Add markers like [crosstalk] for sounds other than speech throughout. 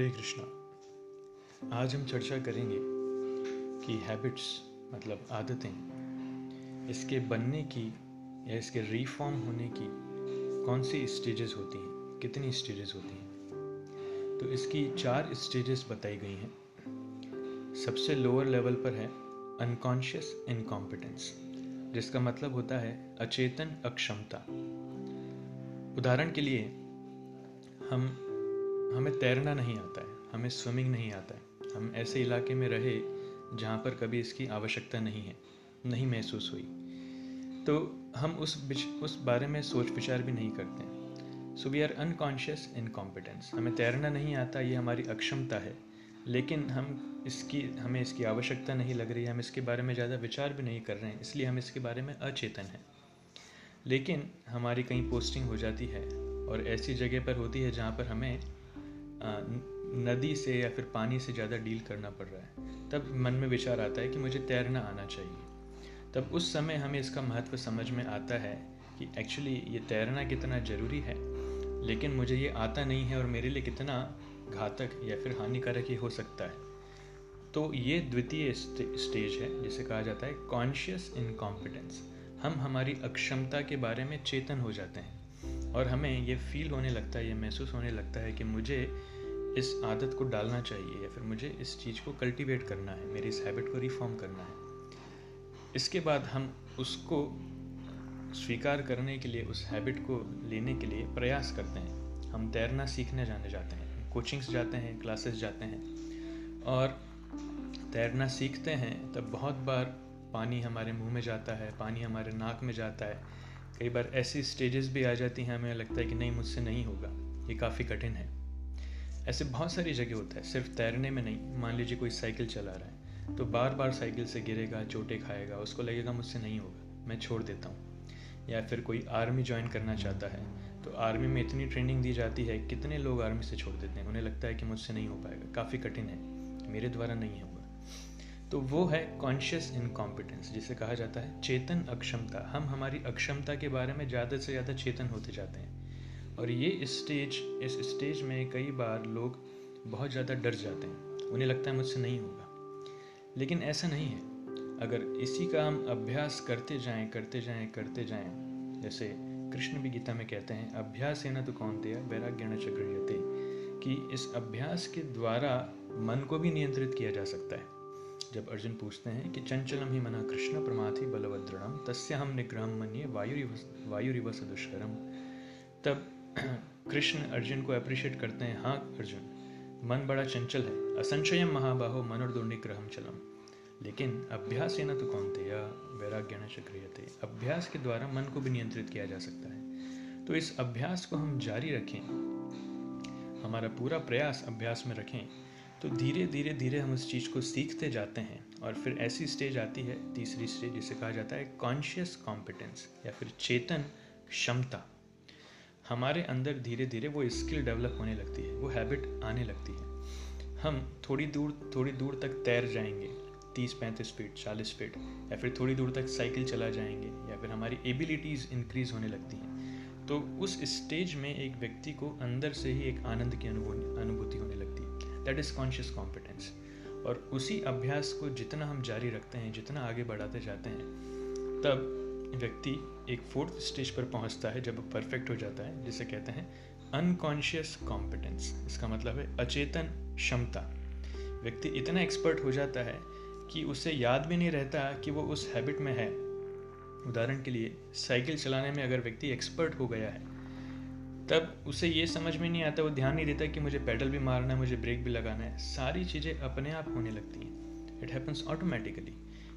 हरे कृष्णा। आज हम चर्चा करेंगे कि हैबिट्स मतलब आदतें, इसके बनने की या इसके रीफॉर्म होने की कौन सी स्टेजेस होती हैं, कितनी स्टेजेस होती हैं। तो इसकी चार स्टेजेस बताई गई हैं। सबसे लोअर लेवल पर है अनकॉन्शियस इनकॉम्पिटेंस जिसका मतलब होता है अचेतन अक्षमता। उदाहरण के लिए हम हमें तैरना नहीं आता है, हमें स्विमिंग नहीं आता है। हम ऐसे इलाके में रहे जहाँ पर कभी इसकी आवश्यकता नहीं है, नहीं महसूस हुई। तो हम उस उस बारे में सोच विचार भी नहीं करते हैं। So we are unconscious incompetence हमें तैरना नहीं आता, ये हमारी अक्षमता है। लेकिन हम इसकी, हमें इसकी आवश्यकता नहीं लग रही है, हम इसके बारे में ज़्यादा विचार भी नहीं कर रहे हैं, इसलिए हम इसके बारे में अचेतन हैं। लेकिन हमारी कहीं पोस्टिंग हो जाती है और ऐसी जगह पर होती है जहाँ पर हमें नदी से या फिर पानी से ज़्यादा डील करना पड़ रहा है। तब मन में विचार आता है कि मुझे तैरना आना चाहिए। तब उस समय हमें इसका महत्व समझ में आता है कि एक्चुअली ये तैरना कितना ज़रूरी है। लेकिन मुझे ये आता नहीं है और मेरे लिए कितना घातक या फिर हानिकारक ही हो सकता है। तो ये द्वितीय स्टेज है, जिसे कहा जाता है कॉन्शियस इनकॉम्पिटेंस हम हमारी अक्षमता के बारे में चेतन हो जाते हैं। और हमें ये फील होने लगता है, ये महसूस होने लगता है कि मुझे इस आदत को डालना चाहिए या फिर मुझे इस चीज़ को कल्टीवेट करना है, मेरी इस हैबिट को रिफॉर्म करना है। इसके बाद हम उसको स्वीकार करने के लिए, उस हैबिट को लेने के लिए प्रयास करते हैं। हम तैरना सीखने जाने जाते हैं कोचिंग्स जाते हैं क्लासेस जाते हैं और तैरना सीखते हैं, तब बहुत बार पानी हमारे मुँह में जाता है, पानी हमारे नाक में जाता है। कई बार ऐसी स्टेजेस भी आ जाती हैं, हमें लगता है कि नहीं, मुझसे नहीं होगा। ये काफ़ी कठिन है। ऐसे बहुत सारी जगह होता है, सिर्फ़ तैरने में नहीं, मान लीजिए कोई साइकिल चला रहा है तो बार बार साइकिल से गिरेगा, चोटें खाएगा, उसको लगेगा मुझसे नहीं होगा, मैं छोड़ देता हूँ। या फिर कोई आर्मी ज्वाइन करना चाहता है तो आर्मी में इतनी ट्रेनिंग दी जाती है, कितने लोग आर्मी से छोड़ देते हैं, उन्हें लगता है कि मुझसे नहीं हो पाएगा, काफ़ी कठिन है, मेरे द्वारा नहीं होगा। तो वो है कॉन्शियस इनकॉम्पिटेंस जिसे कहा जाता है चेतन अक्षमता। हम हमारी अक्षमता के बारे में ज़्यादा से ज़्यादा चेतन होते जाते हैं। और ये स्टेज इस स्टेज में कई बार लोग बहुत ज़्यादा डर जाते हैं। उन्हें लगता है मुझसे नहीं होगा। लेकिन ऐसा नहीं है। अगर इसी का हम अभ्यास करते जाएँ करते जाएँ करते जाएँ, जैसे कृष्ण भी गीता में कहते हैं, अभ्यास है ना तो कौन दिया वैराग्य न चक्रियते। कि इस अभ्यास के द्वारा मन को भी नियंत्रित किया जा सकता है। जब अर्जुन पूछते हैं कि चंचलम ही मना कृष्ण प्रमाथि बलवद्रणम तस्य हम निग्रह मनिए वायुरिव सदुष्करम तब [clears throat] कृष्ण अर्जुन को अप्रिशिएट करते हैं हाँ अर्जुन, मन बड़ा चंचल है असंशयम महाबाहो मनोर्दुर्निग्रहम चलम। लेकिन अभ्यास न तो कौन थे या वैराग्य न थे अभ्यास के द्वारा मन को भी नियंत्रित किया जा सकता है। तो इस अभ्यास को हम जारी रखें। हमारा पूरा प्रयास अभ्यास में रखें। तो धीरे धीरे धीरे हम उस चीज़ को सीखते जाते हैं और फिर ऐसी स्टेज आती है, तीसरी स्टेज जिसे कहा जाता है कॉन्शियस कॉम्पिटेंस या फिर चेतन क्षमता। हमारे अंदर धीरे धीरे वो स्किल डेवलप होने लगती है, वो हैबिट आने लगती है। हम थोड़ी दूर थोड़ी दूर तक तैर जाएँगे, तीस, पैंतीस फीट चालीस फीट या फिर थोड़ी दूर तक साइकिल चला जाएँगे, या फिर हमारी एबिलिटीज़ इंक्रीज होने लगती हैं। तो उस स्टेज में एक व्यक्ति को अंदर से ही एक आनंद की अनुभूति होने लगती है। दैट इज़ कॉन्शियस कॉम्पिटेंस और उसी अभ्यास को जितना हम जारी रखते हैं, जितना आगे बढ़ाते जाते हैं, तब व्यक्ति एक फोर्थ स्टेज पर पहुँचता है, जब परफेक्ट हो जाता है, जिसे कहते हैं अनकॉन्शियस कॉम्पिटेंस इसका मतलब है अचेतन क्षमता। व्यक्ति इतना एक्सपर्ट हो जाता है कि उसे याद भी नहीं रहता कि वो उस हैबिट में है। उदाहरण के लिए साइकिल चलाने में अगर व्यक्ति एक्सपर्ट हो गया है तब उसे ये समझ में नहीं आता, वो ध्यान नहीं देता कि मुझे पेडल भी मारना है, मुझे ब्रेक भी लगाना है। सारी चीज़ें अपने आप होने लगती हैं। इट हैपन्स ऑटोमेटिकली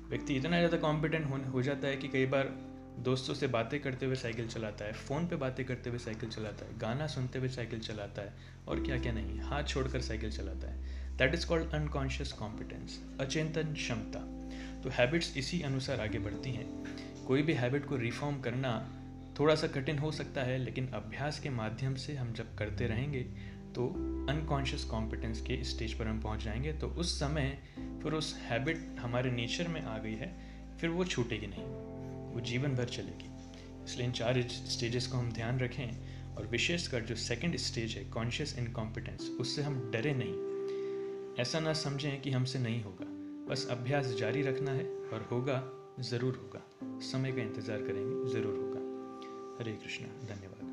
व्यक्ति इतना ज़्यादा कॉम्पिटेंट हो जाता है कि कई बार दोस्तों से बातें करते हुए साइकिल चलाता है, फ़ोन पे बातें करते हुए साइकिल चलाता है, गाना सुनते हुए साइकिल चलाता है, और क्या क्या नहीं, हाथ छोड़कर साइकिल चलाता है। That is called unconscious competence अचेतन क्षमता। तो हैबिट्स इसी अनुसार आगे बढ़ती हैं। कोई भी हैबिट को रिफॉर्म करना थोड़ा सा कठिन हो सकता है, लेकिन अभ्यास के माध्यम से हम जब करते रहेंगे तो अनकॉन्शियस कॉम्पिटेंस के स्टेज पर हम पहुँच जाएँगे तो उस समय फिर उस हैबिट हमारे नेचर में आ गई है, फिर वो छूटेगी नहीं, वो जीवन भर चलेगी। इसलिए इन चार स्टेजेस को हम ध्यान रखें और विशेषकर जो सेकंड स्टेज है कॉन्शियस इनकॉम्पिटेंस उससे हम डरे नहीं। ऐसा ना समझें कि हमसे नहीं होगा, बस अभ्यास जारी रखना है और होगा, ज़रूर होगा। समय का इंतज़ार करेंगे, ज़रूर होगा। हरे कृष्णा धन्यवाद।